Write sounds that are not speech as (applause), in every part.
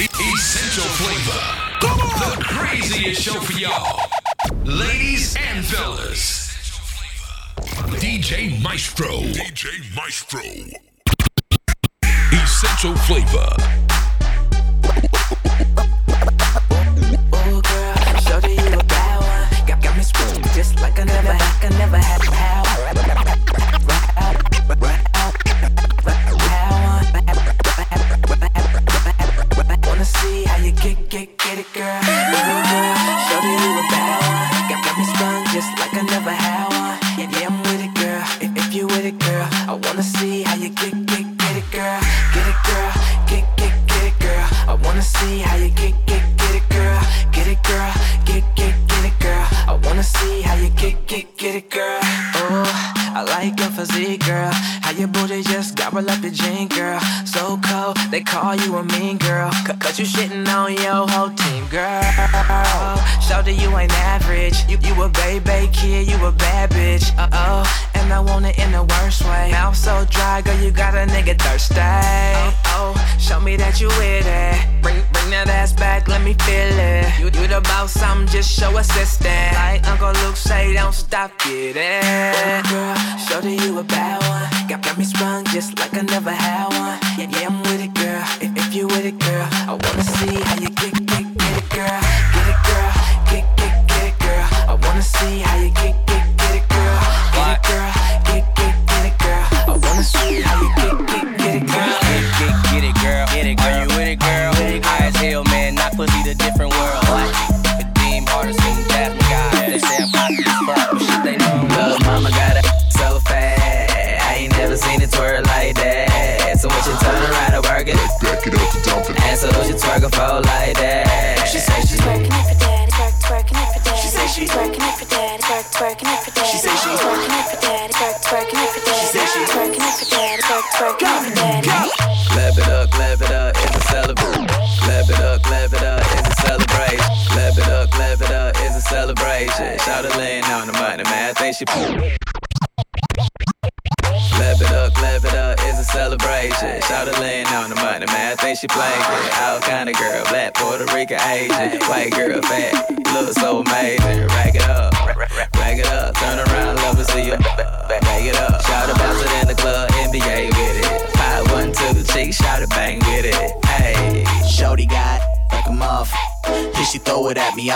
Essential flavor. The craziest show for y'all. Ladies and fellas. DJ Maestro. DJ Maestro. Essential flavor. Ooh, girl, shorty, you a bad one. Got, got me spinning just like I never, like I never had power. Wanna process. And so she twerk a fold like that. She say she's Twerking it for daddy, twerk, twerking it for daddy. She say she- twerking it for daddy, twerk, twerking it for daddy. She say she- twerking it for daddy, twerk, twerking it for daddy. She say she- twerking it for daddy, twerking it for daddy. Clap it up, clap it up, it's a celebration. Clap it up, clap it up, it's a celebration. Clap it up, clap it up, it's a celebration. Shout laying on the money, man. I think she.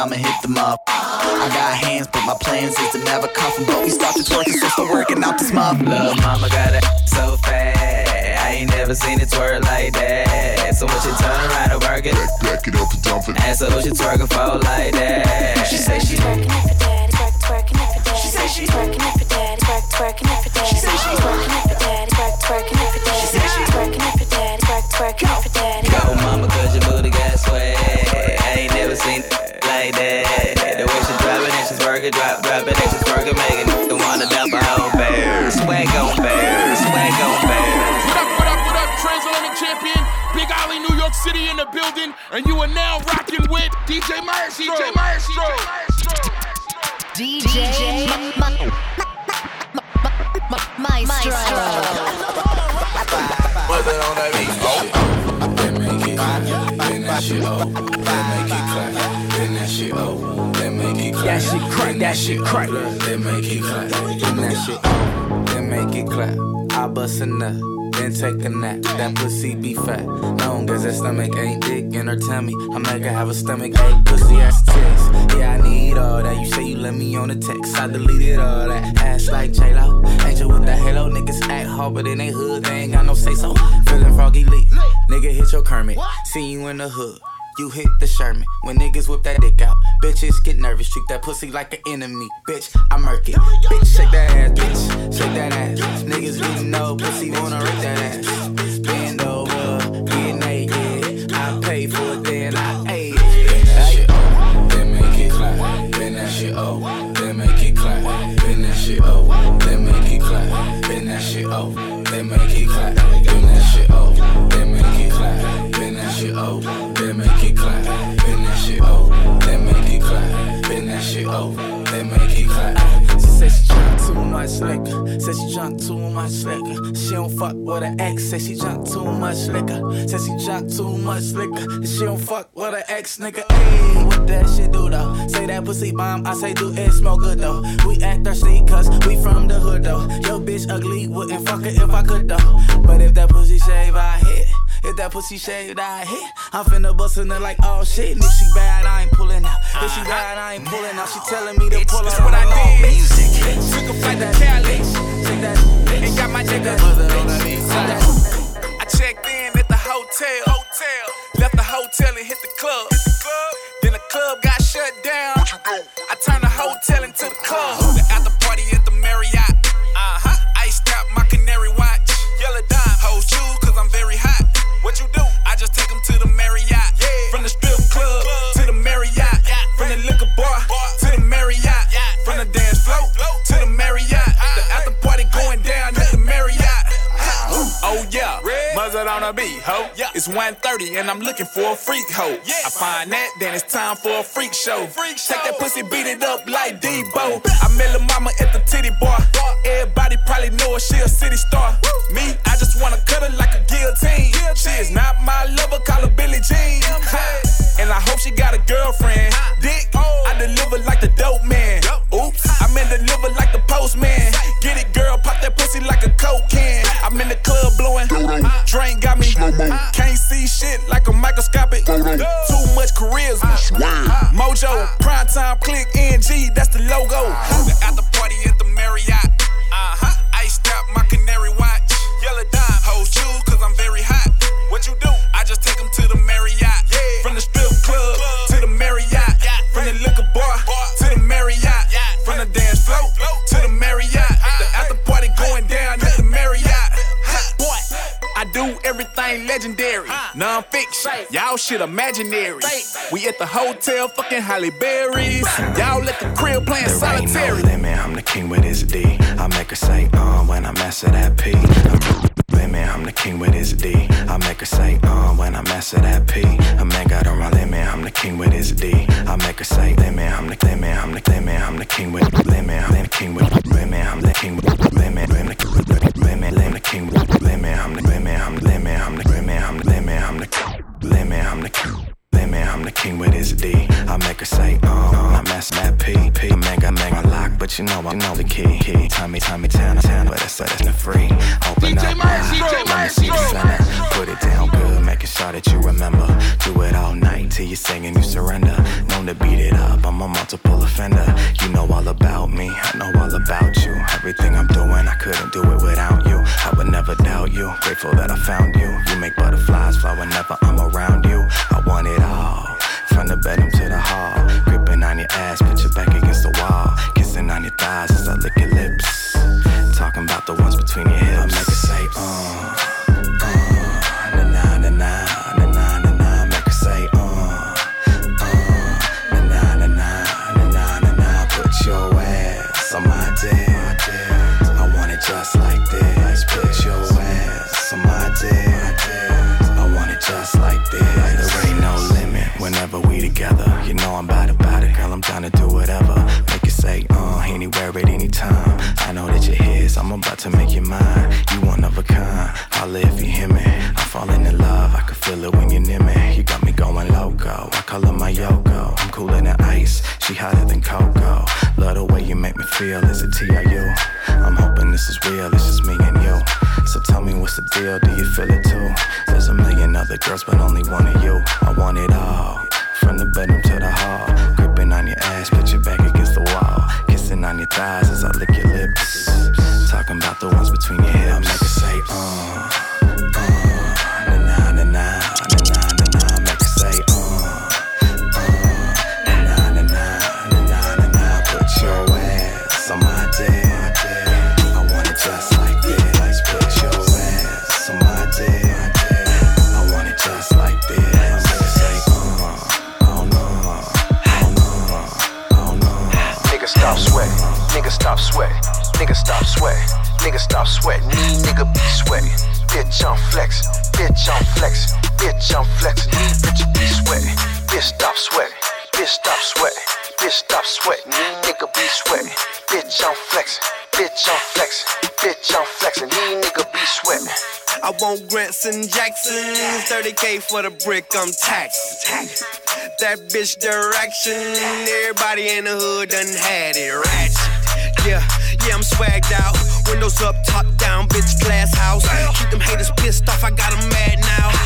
I'ma hit them up. I got hands, but my plans is to never cuff 'em. But we start to twerking, so start working out this muff. Lil' mama got it so fat. I ain't never seen it twerk like that. So when she turn around and work it, Back it up to dump it. and so she twerk a fold like that. She say she Twerking it for daddy, twerk, twerking it for daddy. She say she- twerking it for daddy, twerk, twerking it for daddy. She say she- twerking it for daddy, it and she's working, drop, drop it and she's working, making it the wanna dump her whole bear. Swag on bear, swag on bear. What up, what up, what up, Transatlantic champion, Big Ollie, New York City in the building, and you are now rocking with DJ Maestro. DJ Maestro. DJ Maestro. That shit oh. Then make it clap, then that shit oh. Then make it clap. That shit crack, that shit crack. Then make it clap, then that shit oh. Then make it clap. I bust a nut, then take a nap. That pussy be fat. Long as that stomach ain't dick in her tummy, I make her have a stomach ache. Pussy ass tits. Yeah, I need all that. You say you let me on the text. I deleted all that. Ass like J-Lo. Angel with the halo. Niggas act hard, but in they hood, they ain't got no say so. Feeling froggy leak. Nigga hit your Kermit. See you in the hood. You hit the Sherman when niggas whip that dick out. Bitches get nervous, treat that pussy like an enemy. Bitch, I murk it. Bitch, shake that ass, bitch, shake that ass. Niggas getting no pussy, wanna rip that ass. Bend over, get naked. I pay for it, then I ate it. Bend that shit oh, then make it clap. Bend that shit oh, then make it clap. Bend that shit oh, then make it clap. Bend that shit oh, much liquor. She drunk too much liquor. She don't fuck with her ex, say she drunk too much liquor. Say she drunk too much liquor. She don't fuck with her ex, nigga. Ayy, what that shit do though? Say that pussy bomb, I say do it smell good though. We act thirsty cause we from the hood though. Yo bitch ugly, wouldn't fuck her if I could though. But if that pussy shave, I hit. If that pussy shaved, I hit. I'm finna bust in her like, oh shit. And if she bad, I ain't pulling out. If she uh-huh. bad, I ain't pulling out. She telling me to pull It's out. what I did. Music. Took a flight to Cali Take that. and got my nigga. Mother on the that. I checked in at the hotel. Hotel. Left the hotel and hit the club. Then the club got shut down. I turned the hotel into the club. On a beat, ho. It's 1.30 and I'm looking for a freak hoe. I find that, then it's time for a freak show. freak Take that pussy, beat it up like Debo. I met Lil' mama at the titty bar. Everybody probably know her, she a city star. Me, I just wanna cut her like a guillotine. She is not my lover, call her Billie Jean. And I hope she got a girlfriend. Dick, I deliver like the dope man. Oops, I meant deliver like the postman. Get it, girl, pop that pussy like a coke can. I'm in the club blowing. Drink got. Can't see shit like a microscopic. Too much charisma. Mojo, prime time, click NG, that's the logo. After Non-fiction, y'all shit imaginary. We at the hotel, fucking Halle Berries. Y'all at the crib playing There ain't no solitary. limit, I'm the king with his D. I make her say, uh, when I mess with that P. I'm limit, I'm the king with his D. I make her say, uh, when I mess with that P. A man got on my limit, I'm the king with his D. I make her say, limit, I'm the limit, I'm the limit, I'm the king with limit, I'm the king with limit, I'm the king with the limit, I'm the king with limit, limit, limit, king with limit, I'm the limit, I'm the limit, I'm the limit, I'm the limit, I'm the limit, I'm the limit, I'm the king with his D. I make her say, you know I know the key, key. Tommy, Tommy, Tana, Tana, but it's it's not free. Open DJ up, Maestro, let me see the center. Put it down good, making sure that you remember. Do it all night till you singing, you surrender. Known to beat it up, I'm a multiple offender. You know all about me, I know all about you. Everything I'm doing, I couldn't do it without you. I would never doubt you. Grateful that I found you. You make butterflies fly whenever I'm around you. I want it all. From the bedroom to the hall. Feel. Is it TRU? I'm stop sweating. Nigga stop sweating. Nigga stop sweating. Nigga stop sweating. These nigga be sweating. Bitch I'm flexing. Bitch I'm flexing. Bitch I'm flexing. These bitches be sweating. Bitch stop sweating. Bitch stop sweating. Bitch stop sweating. These nigga be sweating. Bitch I'm flexing. Bitch, I'm flexing. Bitch, I'm flexing. These nigga be sweating. I want grants and Jacksons, 30k for the brick, I'm taxing. That bitch direction, everybody in the hood done had it ratchet. Yeah, yeah, I'm swagged out. Windows up, top down, bitch, glass house. Keep them haters pissed off, I got 'em mad now.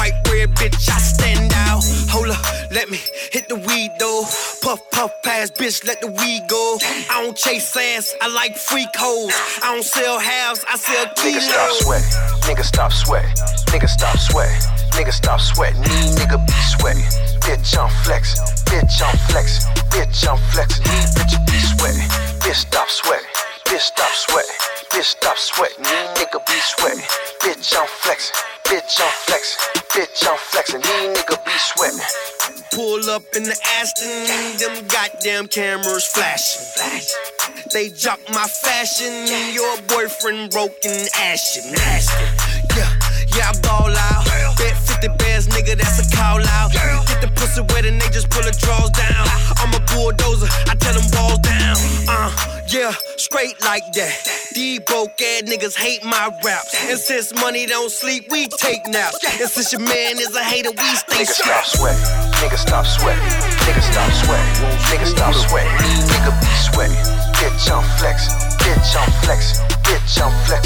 Bright red, bitch, I stand out. Hold up, let me hit the weed though. Puff, puff, pass, bitch, let the weed go. I don't chase ass, I like freak hoes. I don't sell halves, I sell Nigga stop kilos. sweating. Nigga stop sweating. Nigga stop sweating. Nigga stop sweating. These nigga be sweating. Bitch, I'm flexing. Bitch, I'm flexing. Bitch, I'm flexing. These bitches be sweating. Bitch, stop sweating. Bitch, stop sweating. Bitch, stop sweating. These nigga be sweating. Bitch, I'm flexing. Bitch, I'm flexing. Bitch, I'm flexing. These nigga be sweating. Pull up in the Aston, them goddamn cameras flashing. They drop my fashion, your boyfriend broken ashen. Nasty. Yeah, yeah, I ball out. Bet 50 bears, nigga, that's a call out. Get the pussy wet and they just pull the drawers down. I'm a bulldozer, I tell them walls down. Uh, yeah, straight like that. These broke ass niggas hate my raps. And since money don't sleep, we take naps. And since your man is a hater, we stay Nigga stop sweating. Nigga stop sweating. Nigga stop sweating. Nigga stop sweating. Nigga be sweating. Bitch, I'm flexing. Bitch, I'm flexing. Bitch, I'm flexing.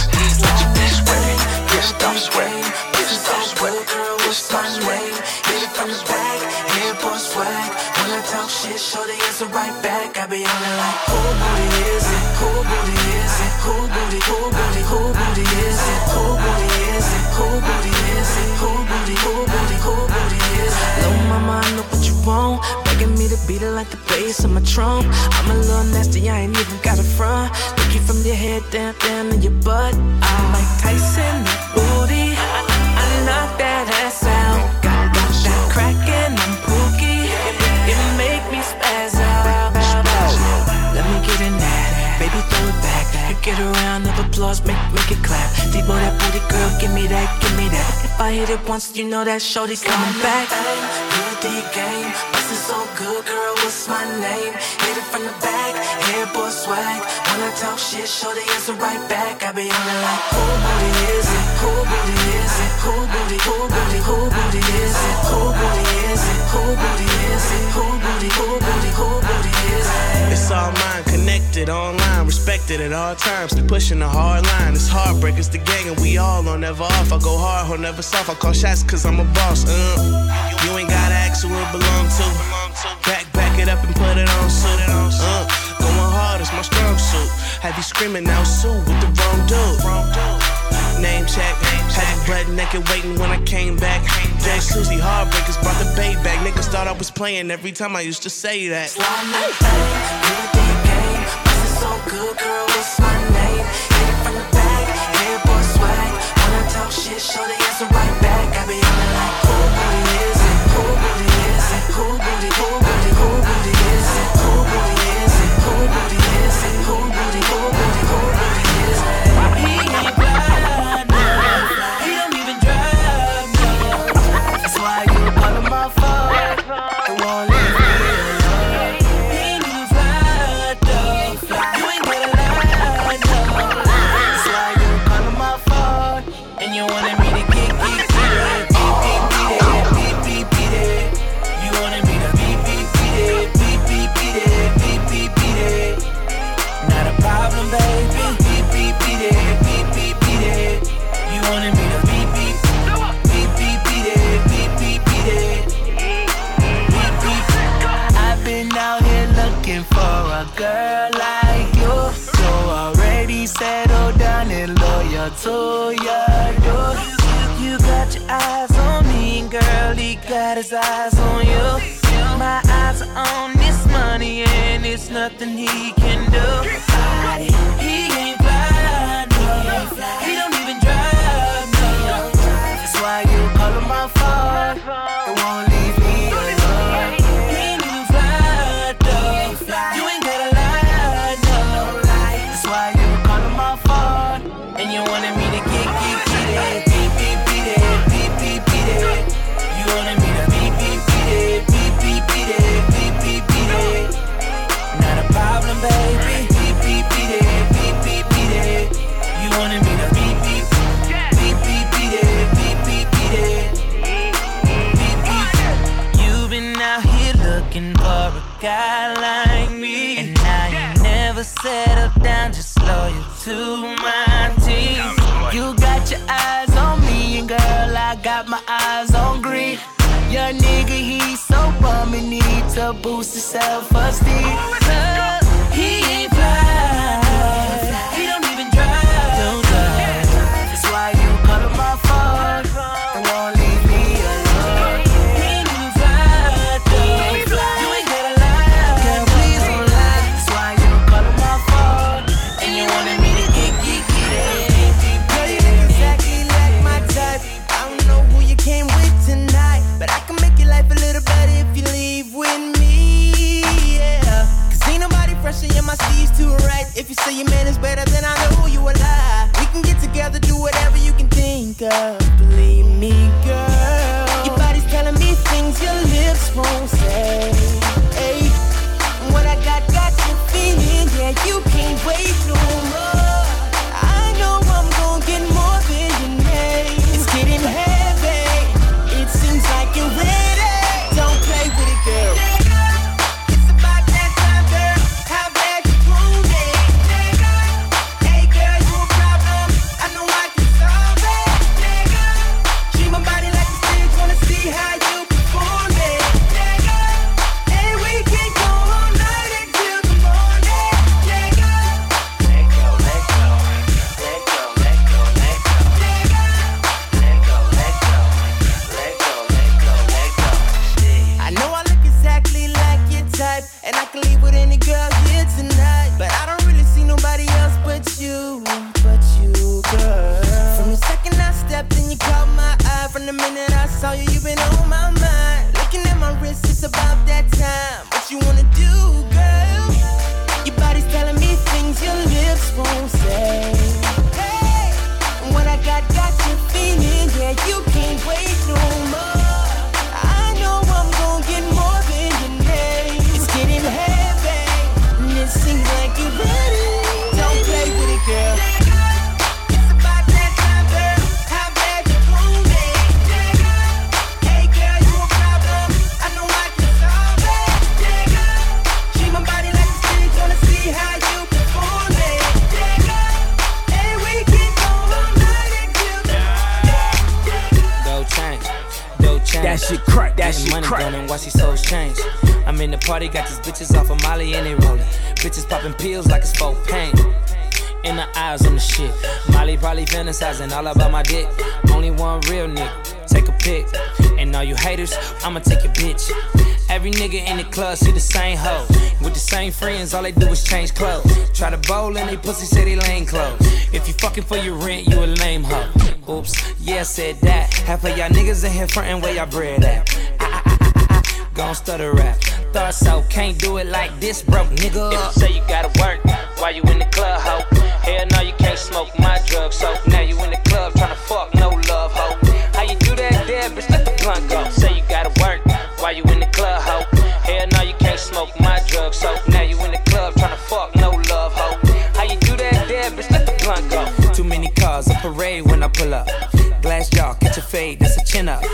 Hit it once, you know that shorty's coming back. Good D game, girl. My name? Hit it from the back, hair boy swag. When I talk shit, shorty answer right back. I be on it like, who booty is it? Who booty is it? Who booty? Who booty? Who booty is it? Who booty is it? Who booty is it? Who booty? Who booty? Who booty is it? It's all mine, connected online, respected at all times. Pushing a hard line, it's heartbreak, it's the gang, and we all on never off. I go hard, or never soft. I call shots cause I'm a boss. Uh. You ain't gotta ask who it belong to. Back, back it up and put it on suit. Uh. Going hard is my strong suit. Have you screaming now, Sue, with the wrong dude. Name check, had you butt naked waiting when I came back. Jay Susie Heartbreakers brought the bay back. Niggas thought I was playing every time I used to say that. so good, girl, what's my name? Hit it from the back, hair boy swag. I talk shit, show the answer right back. I be on to boost his self-esteem. Popping pills like it's folk pain. In the eyes on the shit. Molly probably fantasizing all about my dick. Only one real nigga. Take a pic. And all you haters, I'ma take your bitch. Every nigga in the club see the same hoe. With the same friends, all they do is change clothes. Try to bowl and they pussy say they clothes. If you fucking for your rent, you a lame hoe. Oops, yeah, I said that. Half of y'all niggas in here frontin' where y'all bread at. Ah, ah, ah, Gon' stutter rap. Thought so, can't do it like this, broke nigga. If you say you gotta work, why you in the club, ho? Hell no, you can't smoke my drug, so now you in the club tryna fuck, no love, ho. How you do that there, bitch? Let the blunt go. Say you gotta work, why you in the club, ho? Hell no, you can't smoke my drug, so now you in the club tryna fuck, no love, ho. How you do that there, bitch? Let the blunt go. Too many cars, a parade when I pull up. Glass jaw, catch a fade, that's a chin up.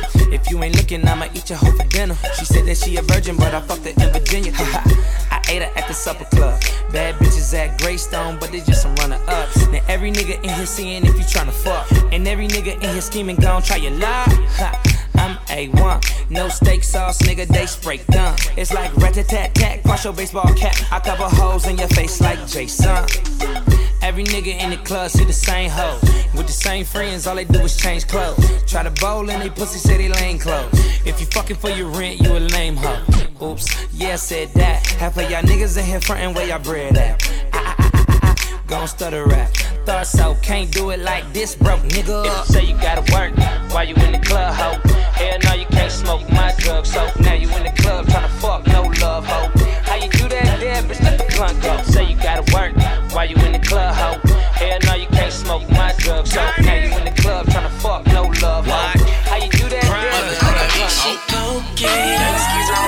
If you ain't looking, I'ma eat your hoe for dinner. She said that she a virgin, but I fucked her in Virginia. I ate her at the supper club. Bad bitches at Greystone, but they just some runner ups. Now every nigga in here seeing if you tryna fuck. And every nigga in here scheming, gon' try your. Ha, I'm A1. No steak sauce, nigga, they spray gun. It's like rat tat tat, cross your baseball cap. I cover holes in your face like Jason. Every nigga in the club see the same hoe. With the same friends, all they do is change clothes. Try to bowl and they pussy say they lame clothes. If you fucking for your rent, you a lame hoe. Oops, yeah, I said that. Half of y'all niggas in here frontin' where y'all bread at. Ah, ah, ah, Gon' stutter rap. Thought so, can't do it like this, broke nigga. If you say you gotta work, why you in the club, hoe. Hell no, you can't smoke my drug, so now you in the club tryna fuck, no love, hoe. How you do that there, bitch? Let the blunt go. Say you gotta work, why you in the club, ho? Hell no, you can't smoke my drug, so now you in the club tryna fuck, no love, ho. How you do that there, bitch? Let the blunt She go. coquette,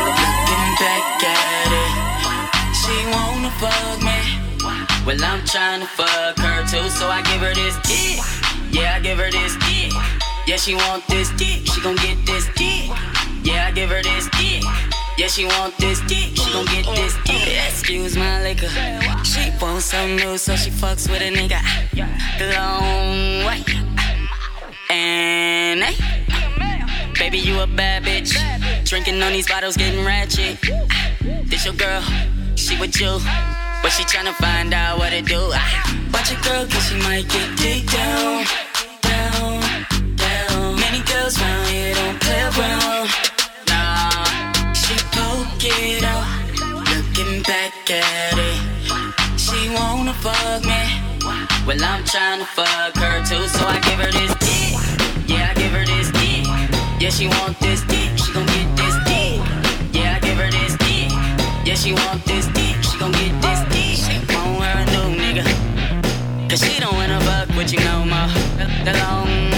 looking back at it. She wanna fuck me. Well, I'm tryna fuck her too, so I give her this dick. Yeah, I give her this dick. Yeah, she want this dick. She gon' get this dick. Yeah, I give her this dick. Yeah, she want this dick, she gon' get this dick. Excuse my liquor. She wants some new, so she fucks with a nigga. Long way. And hey, baby, you a bad bitch. Drinking on these bottles, getting ratchet. This your girl, she with you. But she tryna find out what to do. Watch your girl, cause she might get dick down. Down, down. Many girls around here don't play around it out. Looking back at it, she wanna fuck me. Well, I'm trying to fuck her too, so I give her this dick. Yeah, I give her this dick. Yeah, she want this dick. She gon' get this dick. Yeah, I give her this dick. Yeah, she want this dick. She gon' get this dick. She want her a new nigga. Cause she don't wanna fuck with you no more. The long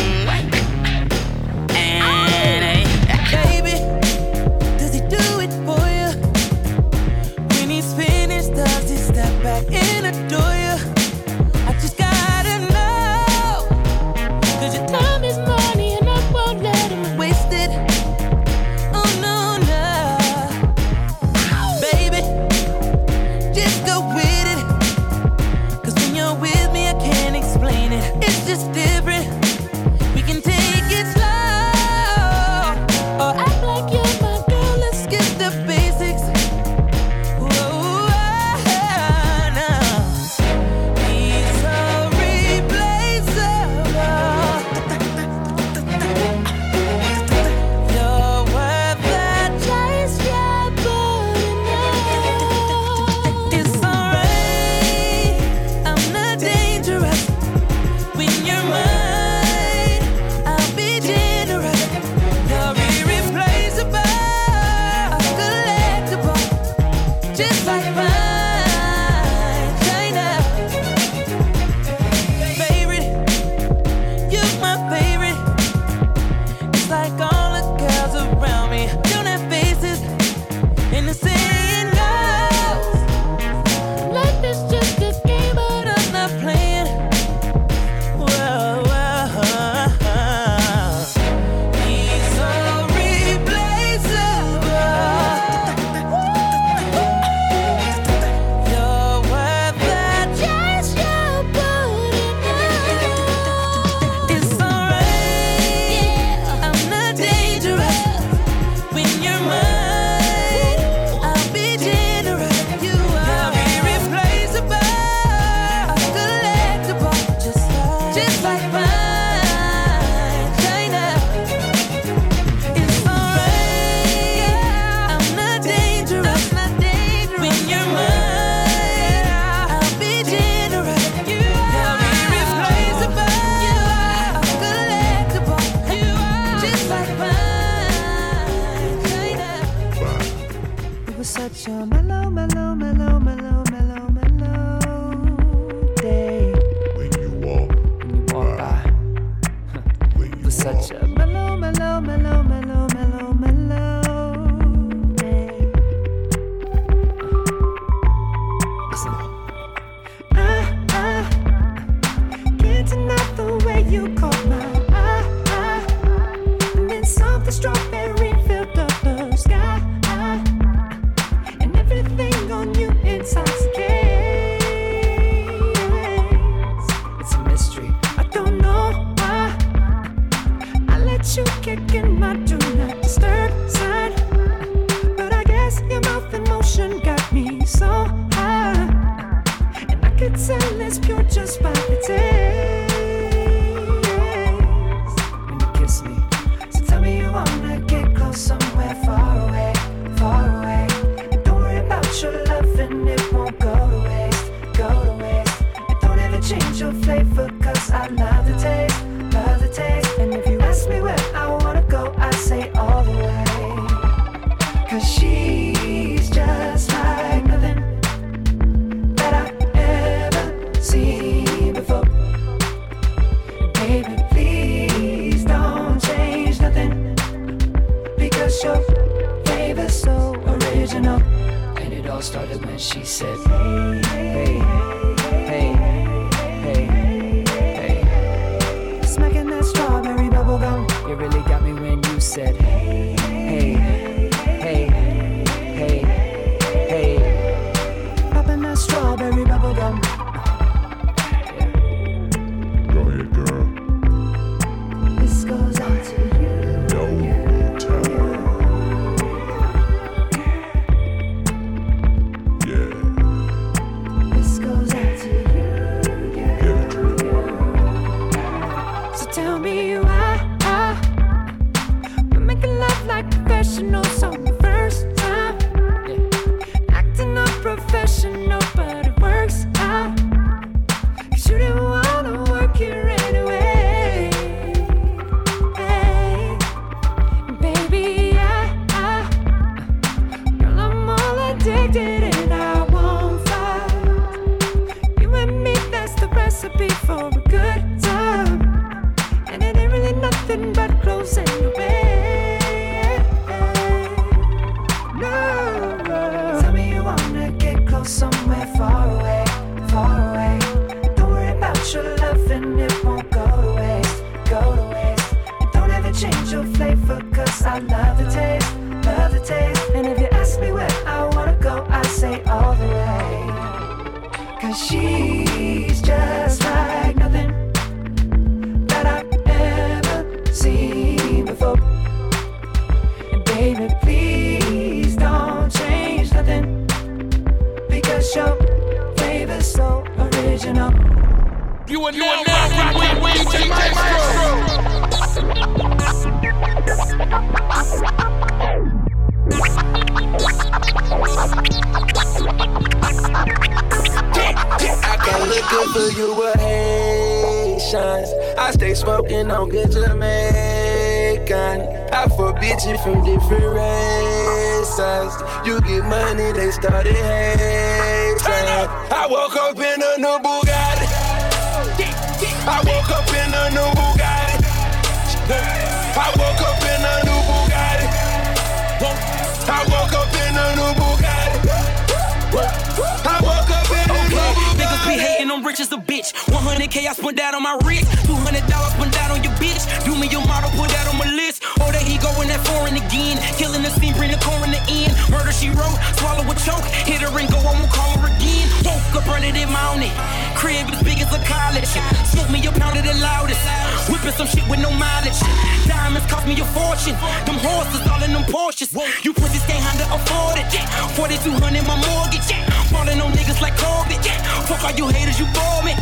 my wrist. 200 dollars spent that on your bitch. Do me your model, put that on my list. Or that he going that foreign again. Killing the scene, bring the core in the end. Murder she wrote, swallow a choke. Hit her and go, I won't call her again. Woke up early that morning. Crib as big as a college. Smoke me a pound of the loudest. Whipping some shit with no mileage. Diamonds cost me a fortune. Them horses all in them Porsches. You pussies can't handle afford it. 4200 my mortgage. Falling on niggas like Corbett. Fuck all you haters, you bore me.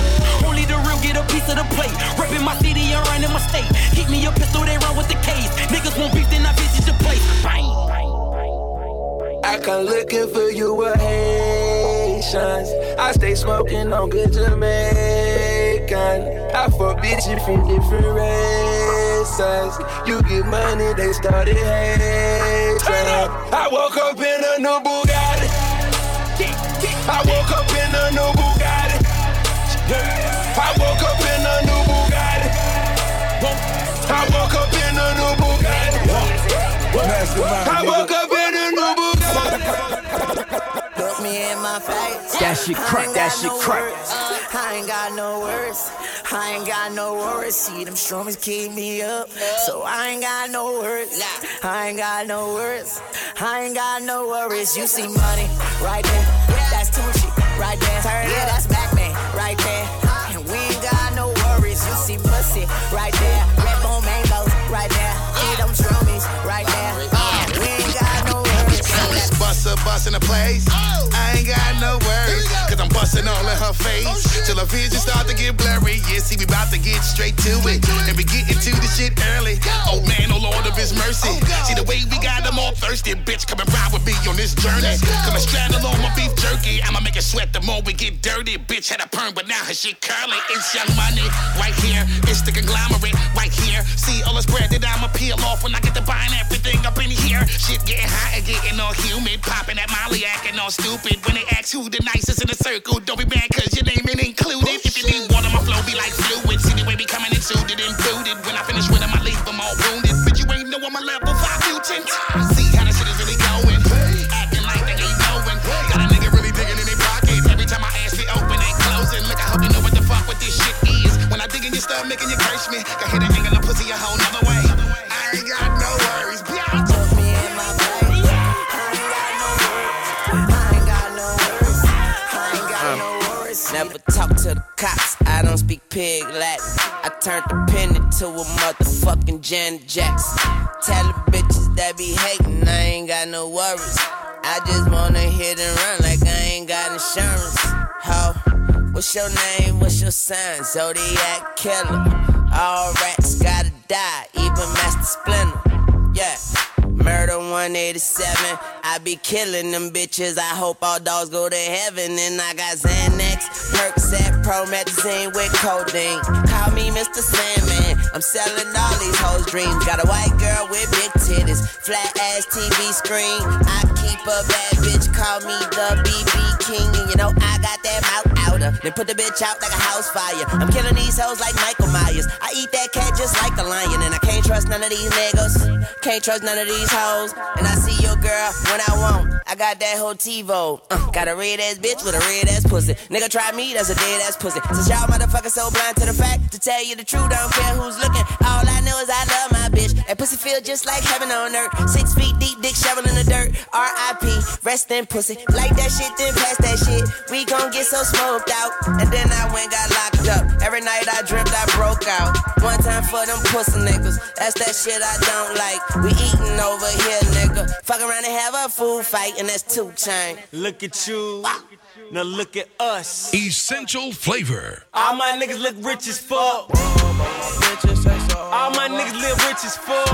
Only the real get a piece of the plate. Reppin' my city and running my state. Keep me a pistol, they run with the case. Niggas want beef, then I visit the place. Bang. I come looking for you with Haitians. I stay smoking on good Jamaican. I fuck bitches from different races. You get money, they started hating. I woke up in a new Bugatti. New Bugatti. I woke up in a new Bugatti. I woke up in a new Bugatti. I woke up in a new Bugatti. Look me in my face. That shit crack, that shit crack. words. Uh, I ain't got no words. I ain't got no worries. See them strummies keep me up. So I ain't got no words. I ain't got no words. I ain't got no worries. You see money right there. Right there. Turn yeah, that's Mac Man right there. And we ain't got no worries. You see pussy right there. Red bone mangoes right there. See them strummies A bus in the place. I ain't got no worries. Cause I'm busting all in her face. Till her vision start to get blurry. Yeah, see, we about to get straight to it. And we get into the shit early. Oh man, oh Lord of his mercy. See the way we got them all thirsty. Bitch, come and ride with me on this journey. Come and straddle on my beef jerky. I'ma make it sweat the more we get dirty. Bitch had a perm, but now her shit curly. It's young money right here. It's the conglomerate right here. See all this bread that I'ma peel off when I get to buying everything up in here. Shit getting hot and getting all humid. Popping that molly, acting all stupid. When they ask who the nicest in the circle, don't be mad cause your name ain't included. If you need water, my flow be like fluid. See the way we coming into it, included. When I finish with them, I leave them all wounded. But you ain't know I'm a level 5 mutant. See how the shit is really going. Acting like they ain't knowing. Got a nigga really digging in their pockets. Every time I ask, they open, ain't closing. Look, I hope you know what the fuck what this shit is. When I dig in your stuff, making you curse me. Got hit an of pussy a whole talk to the cops, I don't speak pig Latin. I turned the pen into a motherfucking Janet Jackson. Tell the bitches that be hating, I ain't got no worries. I just wanna hit and run like I ain't got insurance. Ho, what's your name? What's your sign? Zodiac killer. All rats gotta die, even Master Splinter. Yeah. Murder 187. I be killing them bitches. I hope all dogs go to heaven. And I got Xanax, Percocet, Promethazine with codeine. Call me Mr. Sandman. I'm selling all these hoes' dreams. Got a white girl with big titties, flat ass TV screen. I keep a bad bitch. Call me the BB King. And you know I got that mouth outer. Then put the bitch out like a house fire. I'm killing these hoes like Michael Myers. I eat that cat just like a lion. And I can't trust none of these niggas. Can't trust none of these hoes. And I see your girl when I want. I got that whole TiVo. Uh, got a red ass bitch with a red ass pussy. Nigga try me, that's a dead ass pussy. Since y'all motherfuckers so blind to the fact, to tell you the truth, I don't care who's looking. All I know is I love my bitch. That pussy feel just like heaven on earth. Six feet deep, dick shovel in the dirt. R.I.P. Rest in pussy. Like that shit, then pass that shit. We gon' get so smoked out. And then I went got locked up. Every night I dreamt I broke out. One time for them pussy niggas. That's that shit I don't like. We eating over here, nigga. Fuck around and have a food fight, and that's two chain. Look at you. Now look at us. Essential flavor. All my niggas look rich as fuck. All my niggas live rich as fuck.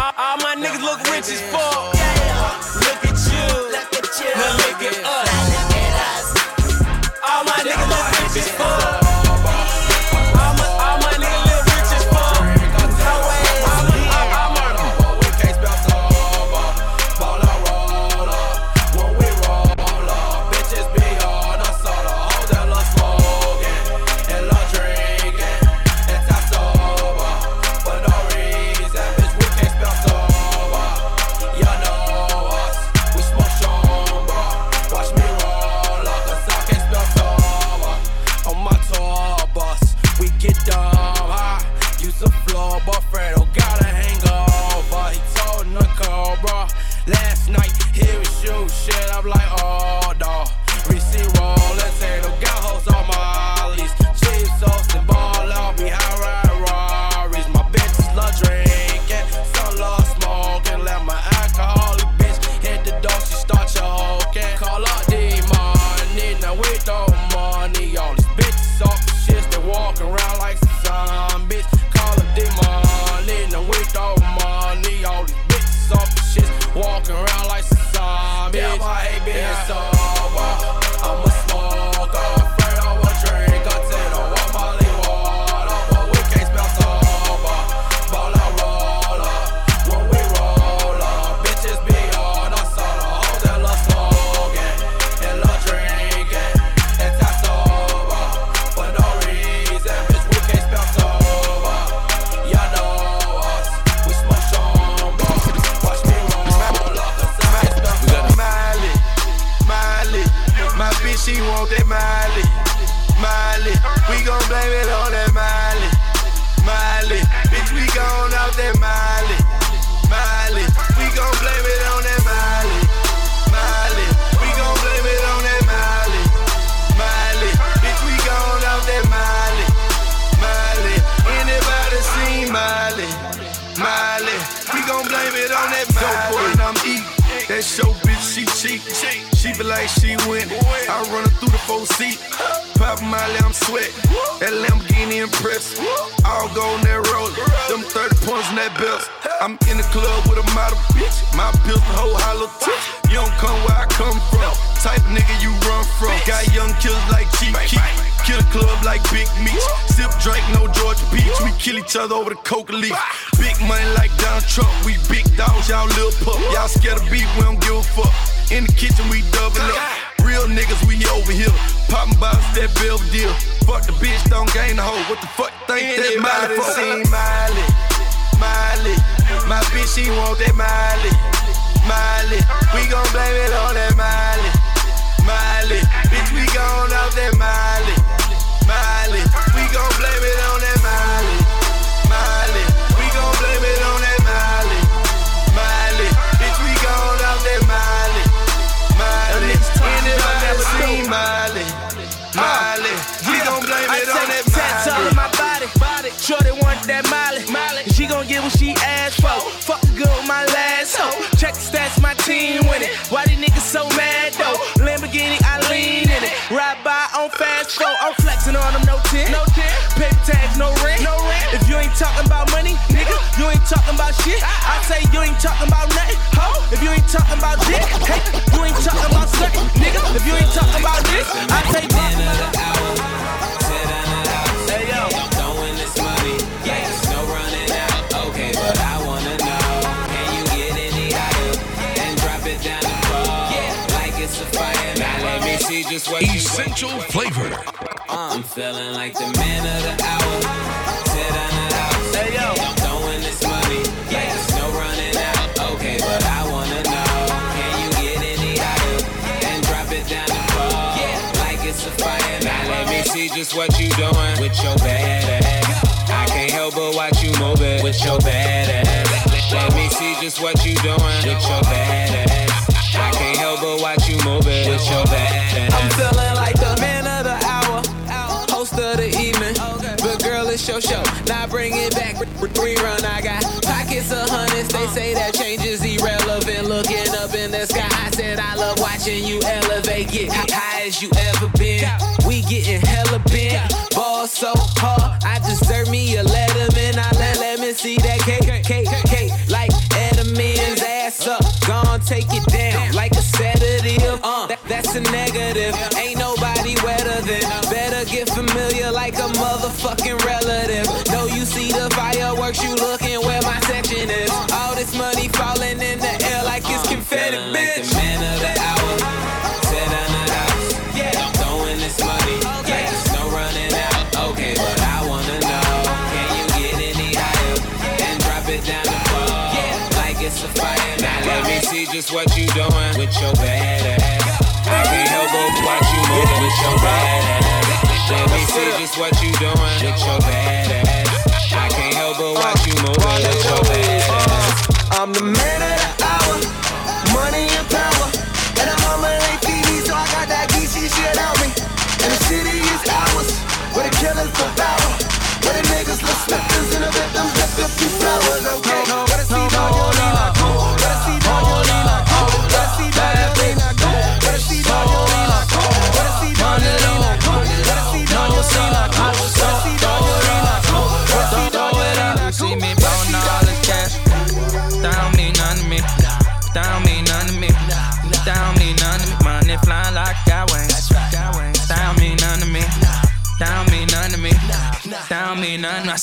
All, all my niggas look rich as fuck. Look at you. Now look at us. All my niggas rich as bitch, she cheat. She be like she win. I run her through the four seat. Pop Miley, I'm sweat. That Lamborghini impress. All go on that roller. Them 30 points in that belt. I'm in the club with a model bitch. My pills, the whole hollow tip. You don't come where I come from. Type nigga you run from. Got young killers like Keef. Kill a club like Big Meech. Sip drink, no Georgia Peach. We kill each other over the coca leaf. Big money like Donald Trump. We big dogs, y'all little pup. Y'all scared of beef, we don't give a fuck. In the kitchen, we double up. Real niggas, we over here. Poppin' bottles, that Belvedere. Fuck the bitch, don't gain the hoe. What the fuck think that Miley for? seen Miley, Miley. My bitch, she want that Miley, Miley. We gon' blame it on that Miley, Miley. Bitch, we gon' out that Miley, Miley. Ain't talking about money, nigga, you ain't talking about shit. I say you ain't talking about nothing, ho. If you ain't talking about dick, hey, you ain't talking about something, nigga. If you ain't talking about this, I say Man of the hour, tear down the house. Hey yo, throwing this money, yeah, there's no running out. Okay, but I wanna know, can you get any higher and drop it down the floor? Yeah, like it's a fire. Now let me see just what you Essential flavor. I'm feeling like the man of the hour. Just what you doing with your bad ass. I can't help but watch you move it with your bad ass. Let me see just what you doing with your bad ass. I can't help but watch you move it with your bad ass. I'm feeling like the man of the hour, host of the evening. But girl, it's your show. Now bring it back, rerun. I got pockets of hundreds. They say that change is irrelevant. Looking up in the sky, I said I love watching you elevate. Get so hard, I deserve me a letterman. I let let me see that cake, cake, cake. Like Edelman's ass up, gon' take it down like a sedative. Uh, that, that's a negative. Ain't nobody wetter than. Better get familiar like a motherfucking relative.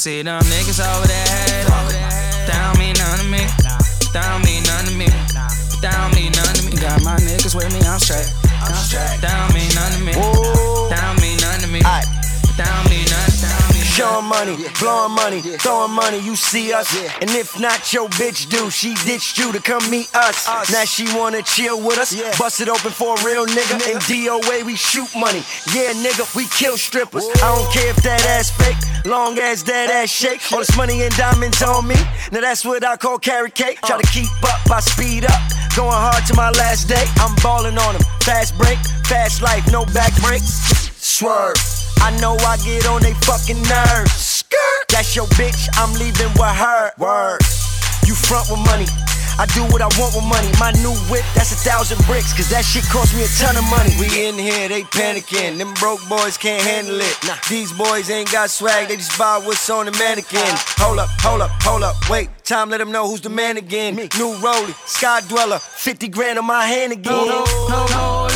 See them niggas over there. on me. That don't mean to me. That don't mean to me. That don't mean to me. Got my niggas with me, I'm straight. I'm straight. That don't mean to me. That Showing money, blowing money, throwing money, you see us. And if not, your bitch do. She ditched you to come meet us. Now she wanna chill with us. Bust it open for a real nigga. In DOA, we shoot money. Yeah, nigga, we kill strippers. I don't care if that ass fake, long as that ass shake. All this money and diamonds on me. Now that's what I call carrot cake. Try to keep up, I speed up. Going hard to my last day. I'm balling on them. Fast break, fast life, no back breaks. Swerve. I know I get on they fucking nerves. Skirt. That's your bitch, I'm leaving with her. Word. You front with money. I do what I want with money. My new whip, that's a thousand bricks, cause that shit cost me a ton of money. We in here, they panicking. Them broke boys can't handle it. Nah. These boys ain't got swag, they just buy what's on the mannequin. Uh-huh. Hold up, hold up, hold up, wait. Time let them know who's the man again. Me. New Rollie, Sky Dweller, 50 grand on my hand again. Hold up, hold up,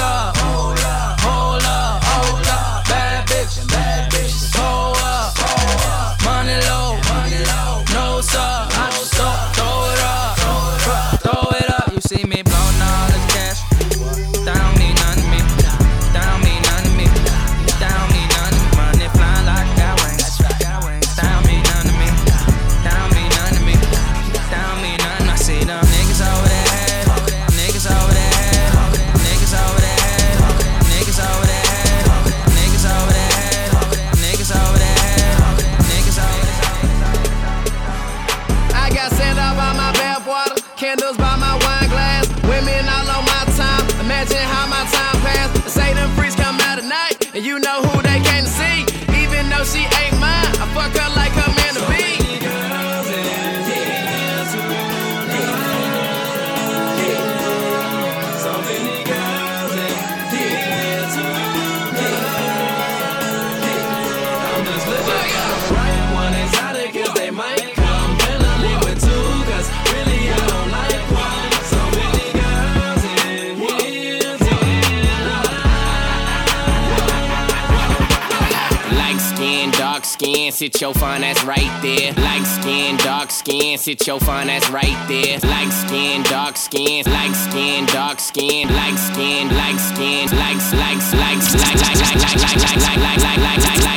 sit your fine ass right there. Light skin, dark skin, sit your fine ass right there. Light skin, dark skin, light skin, dark skin, light skin, light skin, likes, likes, likes, like, like, like, like, like, like, like, like, like, like, like, like,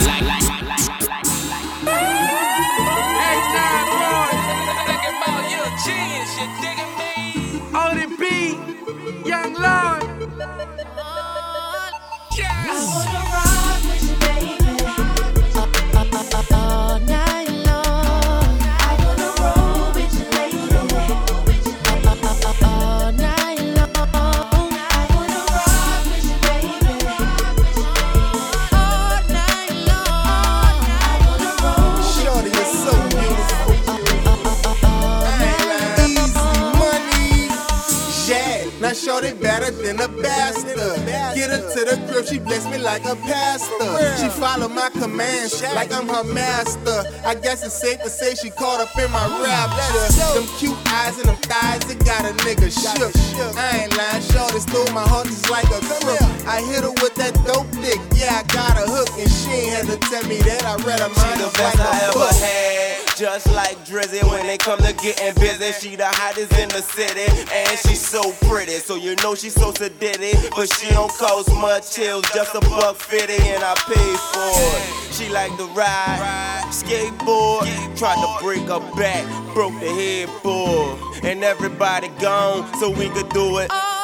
she bless me like a pastor. She follow my commands like I'm her master. I guess it's safe to say she caught up in my rapture. Them cute eyes and them thighs, it got a nigga shook. I ain't lying, shorty stole my heart just like a crook. I hit her with that dope dick, yeah, I got a hook, and she ain't had to tell me that I read her mind best like a ever book. Just like Drizzy when they come to getting busy. She the hottest in the city, and she's so pretty. So you know she's so sedity, but she don't cost much. Hills just a buck fifty, and I pay for it. She like to ride, skateboard. Tried to break her back, broke the headboard, and everybody gone, so we could do it. Oh.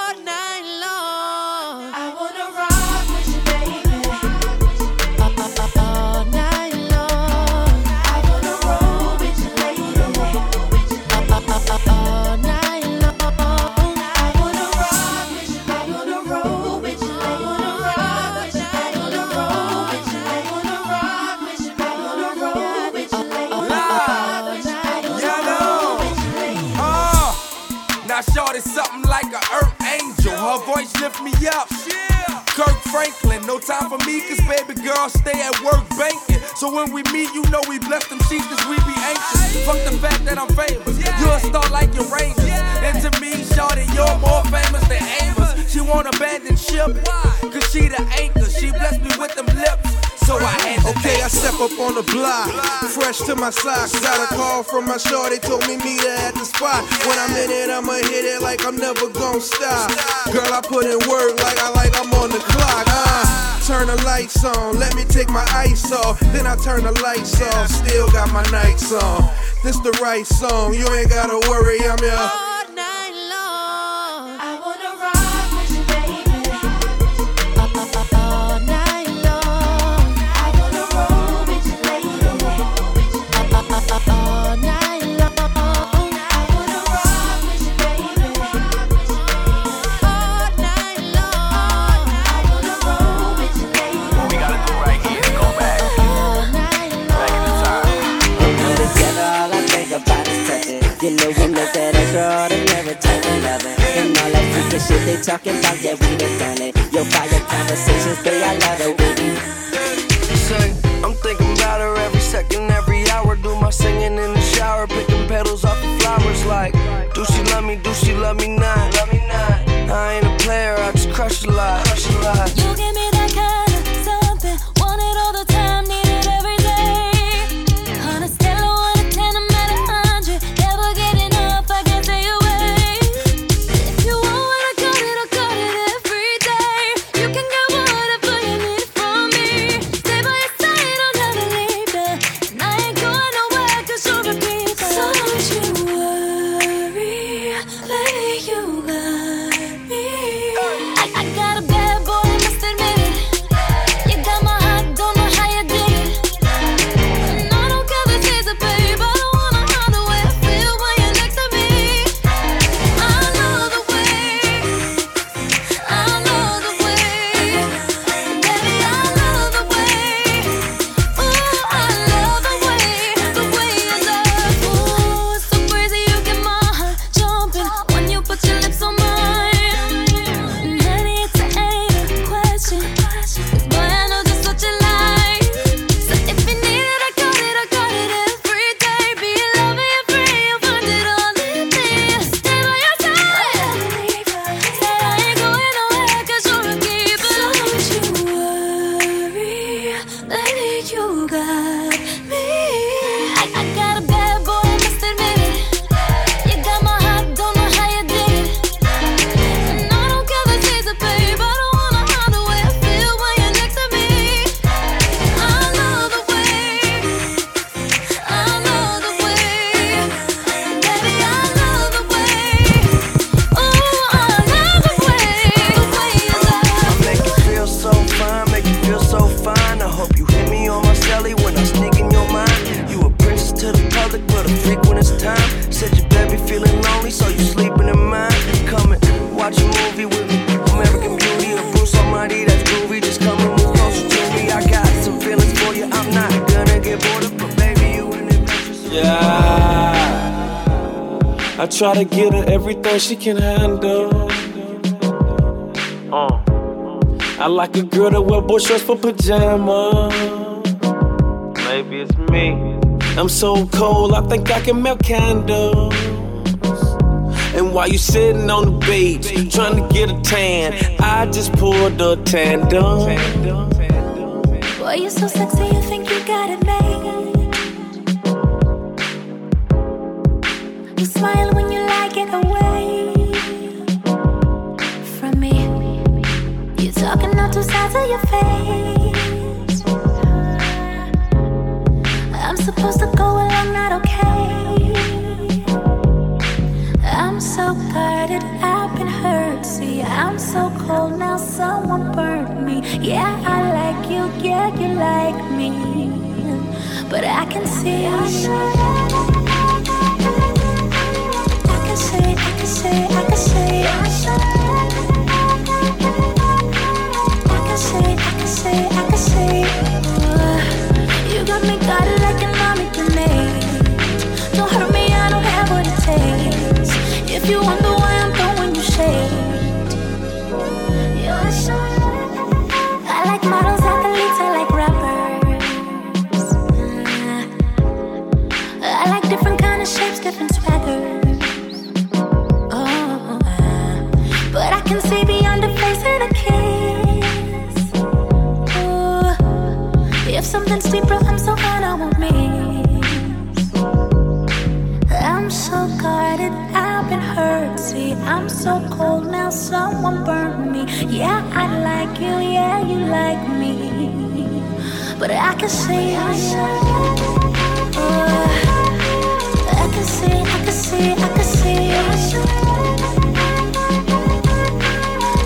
Like a earth angel. Her voice lift me up. Kirk Franklin, no time for me, cause baby girl stay at work banking. So when we meet, you know we bless them sheets cause we be anxious. Fuck the fact that I'm famous. You a star like your Rangers. And to me, shorty, you're more famous than Amos. She won't abandon ship, cause she the anchor. She blessed me with them lips. So I had to Okay, I step up on the block, fresh to my socks. Got a call from my shorty, told me meet her at the spot. When I'm in it, I'ma hit it like I'm never gonna stop. Girl, I put in work like I like I'm on the clock. Uh, turn the lights on, let me take my ice off. Then I turn the lights off, still got my nights on. This the right song, you ain't gotta worry, I'm your. You know we make that extraordinary type of loving. And all that freaky shit they talking about, yeah, we done done it. Your fire conversations, babe, I love the way you Say, I'm thinking about her every second, every hour. Do my singing in the shower, picking petals off the flowers. Like, do she love me? Do she love me not? I ain't a player, I just. Crush a lot. She can handle. Uh. I like a girl that wear boy shorts for pajamas. Maybe it's me. I'm so cold, I think I can melt candles. And while you sitting on the beach, trying to get a tan, I just poured a tandem. Boy, you're so sexy, you think you got it made. So cold now, someone burned me. Yeah, I like you, yeah, you like me. But I can see. I can see, I can see, I can see. I can see, I can see, I can. Uh, you got me Ooh, if something's deeper, I'm so on, I won't miss. I'm so guarded, I've been hurt. See, I'm so cold now, someone burned me. Yeah, I like you, yeah, you like me. But I can see, I can see, I can see, I can see.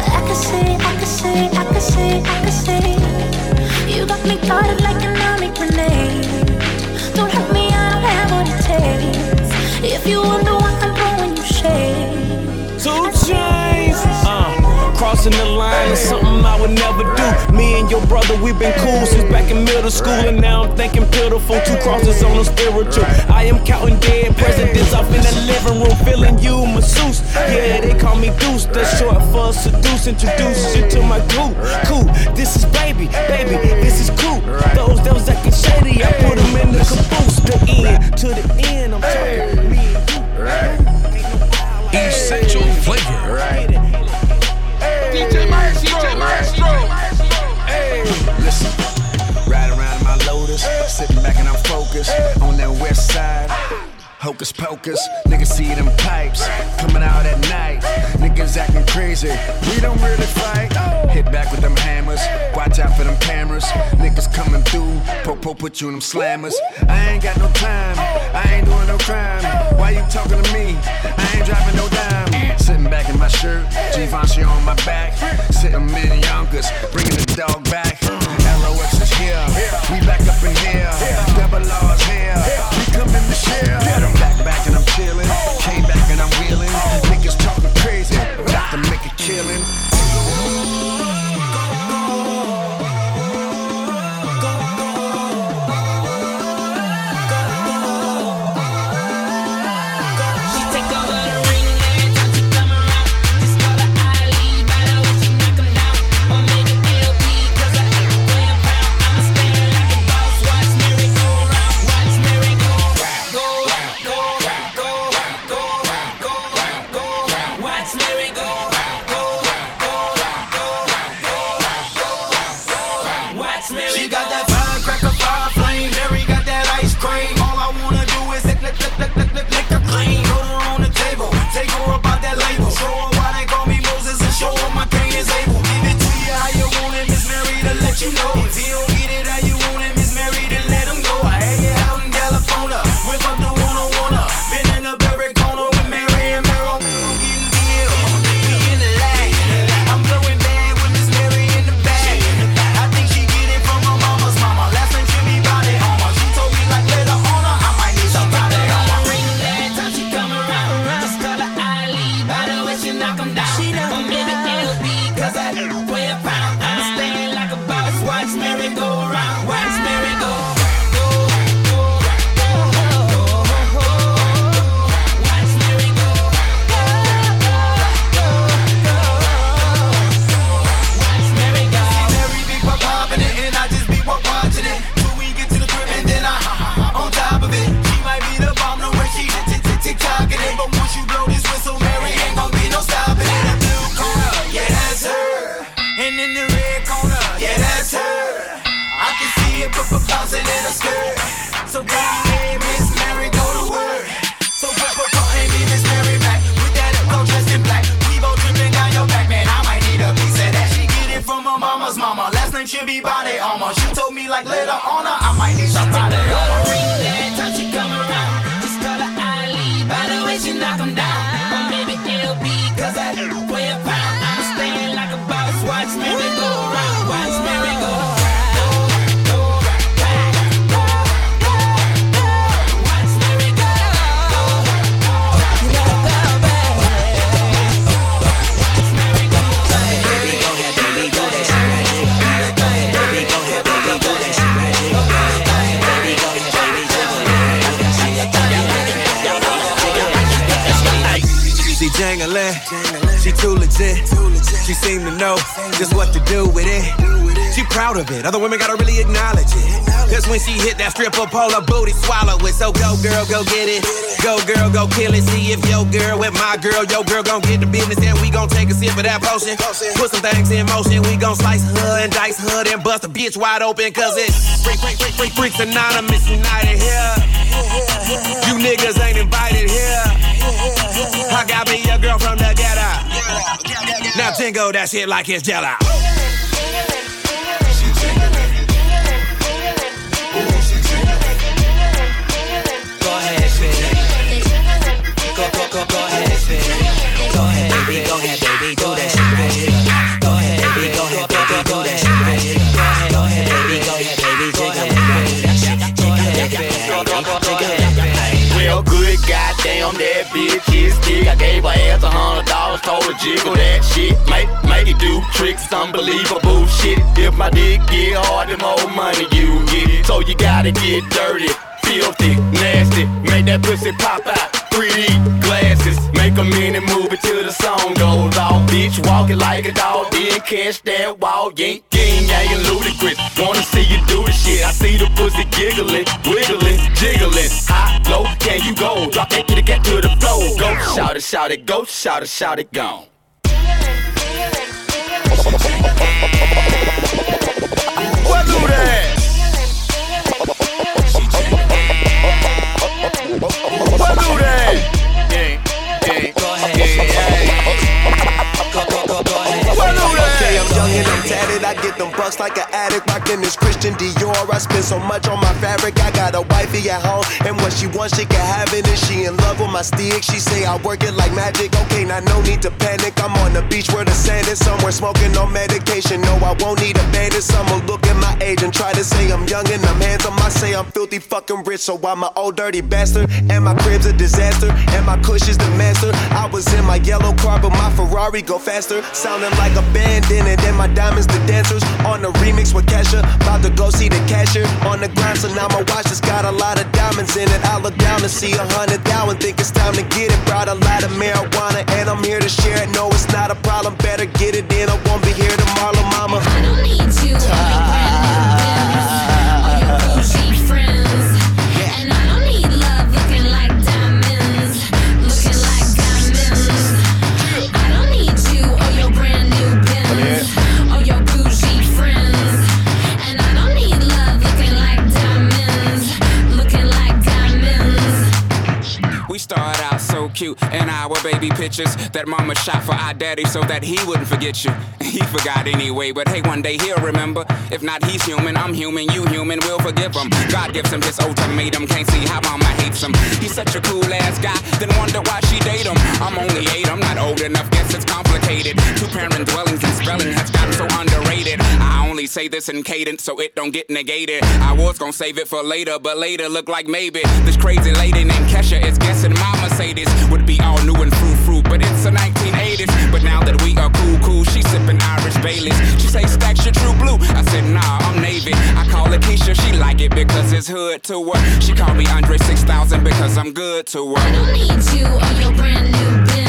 I can see, I can see, I can see, I can see. You got me guarded like an army grenade. Don't me, I don't have what it takes. If you wonder why crossing the line is something I would never do. Me and your brother, we've been cool since back in middle school, and now I'm thinking pitiful. Two crosses on a spiritual. I am counting dead presidents off in the living room, feeling you masseuse. Yeah, they call me Deuce. That's short for seduce. Introduce you to my group. Cool. This is baby, baby. This is cool. Those that was acting shady, I put them in the caboose. Hocus pocus, niggas see them pipes coming out at night. Niggas acting crazy, we don't really fight. Hit back with them hammers, watch out for them cameras. Niggas coming through, po-po put you in them slammers. I ain't got no time, I ain't doing no crime. Why you talking to me? I ain't dropping no dime. Sitting back in my shirt, Givenchy on my back. Sitting in Yonkers, bringing the dog back. Here, we back up in here. Double R's here, we come in the share. Back, back and I'm chilling. Came back and I'm wheeling. Niggas talking crazy, about to make a killing. Girl, go kill it. See if your girl with my girl, your girl gon' get the business. And we gon' take a sip of that potion. Put some things in motion. We gon' slice her and dice her and bust a bitch wide open. Cause it's freak, freak, freak, freak, freaks anonymous united here. You niggas ain't invited here. I got me a girl from the ghetto. Now jingle that shit like it's jello. Go ahead, baby. Go ahead, baby. Do that shit. Go ahead, baby. Go ahead, baby. Do that shit right here. Go ahead, baby. Go ahead, baby. Jiggle it right here. Well, good goddamn, that bitch is thick. I gave her ass a hundred dollars, told her jiggle that shit. Make, make it do tricks, unbelievable shit. If my dick get hard, the more money you get. So you gotta get dirty, filthy, nasty. Make that pussy pop out. 3D glasses, make a minute move it till the song goes off. Bitch, walk it like a dog, then catch that walk. Yank, yang, and Ludacris. Wanna see you do the shit. I see the pussy giggling, wiggling, jiggling. High, low, can you go? Drop that kitty cat to the floor. Go, shout it, shout it, go, shout it, shout it, gone. What? What do that? Young and I'm tatted. I get them bucks like an addict. Rockin' this Christian Dior. I spend so much on my fabric. I got a wifey at home, and what she wants, she can have it. And she in love with my stick. She say I work it like magic. Okay, now no need to panic. I'm on the beach where the sand is somewhere smoking on medication. No, I won't need a bandit. Someone look at my age and try to say I'm young and I'm handsome. I say I'm filthy fucking rich, so I'm an old dirty bastard. And my crib's a disaster, and my cush is the master. I was in my yellow car, but my Ferrari go faster. Sounding like a bandit, and my diamonds the dancers. On the remix with Kesha, about to go see the cashier. On the grind, so now my watch has got a lot of diamonds in it. I look down and see a hundred thousand, think it's time to get it. Brought a lot of marijuana, and I'm here to share it. No, it's not a problem, better get it in. I won't be here tomorrow, mama. I don't need you. bougie started out cute in our baby pictures that mama shot for our daddy so that he wouldn't forget you. (laughs) He forgot anyway, but hey, one day he'll remember. If not, he's human, I'm human, you human, we'll forgive him. God gives him his ultimatum, can't see how mama hates him. He's such a cool ass guy, then wonder why she date him. I'm only eight, I'm not old enough, guess it's complicated. Two parent dwellings and spelling has gotten so underrated. I only say this in cadence so it don't get negated. I was gonna save it for later, but later look like maybe this crazy lady named Kesha is guessing my Mercedes would be all new and frou frou, but it's the 1980s. But now that we are cool, cool, she's sipping Irish Baileys. She say stacks your true blue. I said nah, I'm Navy. I call it Keisha, she like it because it's hood to her. She call me Andre 6000 because I'm good to her. I don't need you or your brand new Benz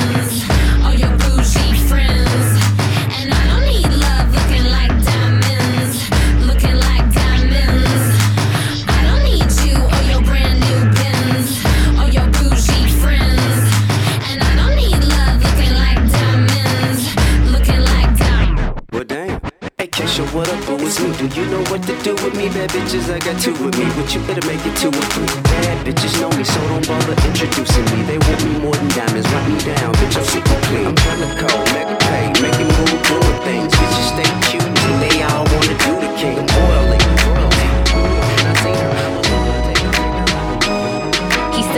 Do you know what to do with me? Bad bitches, I got two with me, but you better make it two or three. Bad bitches know me, so don't bother introducing me. They want me more than diamonds, write me down, bitch, I'm super clean. I'm trying to call, make pay, make it move, doing things. Bitches stay cute, and they all wanna do the king. I'm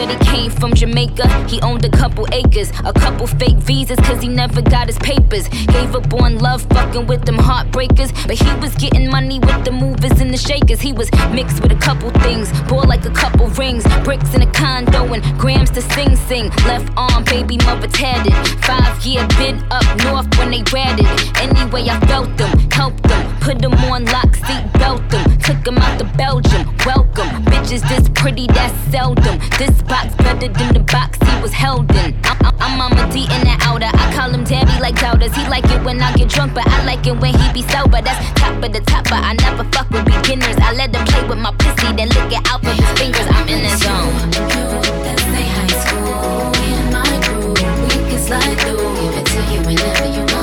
oily, acres. A couple fake visas, cause he never got his papers. Gave up on love, fucking with them heartbreakers. But he was getting money with the movers and the shakers. He was mixed with a couple things, bought like a couple rings, bricks in a condo, and grams to sing sing. Left arm, baby mother tatted. Five year bid up north when they ratted. Anyway, I felt them, helped them, put them on lock, seat belt them. Took them out to Belgium, welcome. Bitches this pretty, that's seldom. This box better than the box he was held in. I'm, I'm, I'm D in the outer. I call him Tabby like doubters. He like it when I get drunk, but I like it when he be sober. That's top of the top, but I never fuck with beginners. I let them play with my pussy, then lick it out with his fingers. I'm in the zone. Say high school, in my groove. We can slide through. Give it to you whenever you want.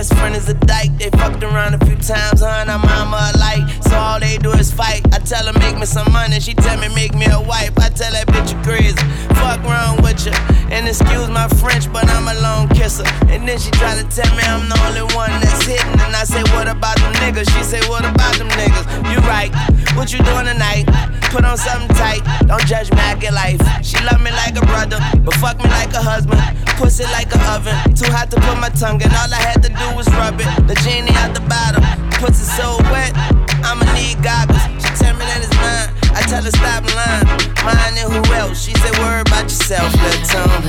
Best friend is a dyke. They fucked around a few times, her and her mama alike. So all they do is fight. I tell her make me some money, she tell me make me a wife. I tell that bitch you crazy. Fuck wrong with you. And excuse my French, but I'm a lone kisser. And then she try to tell me I'm the only one that's hitting. And I say, what about them niggas? She say, what about them niggas? You right. What you doing tonight? Put on something tight. Don't judge me, I get life. She love me like a brother, but fuck me like a husband. Pussy like a oven. Too hot to put my tongue in. All I had to do was rub it. The genie out the bottom. Pussy so wet. I'ma need goggles. She tell me that it's mine. I tell her stop lying. Mine and who else? She said, worry about yourself, little tongue.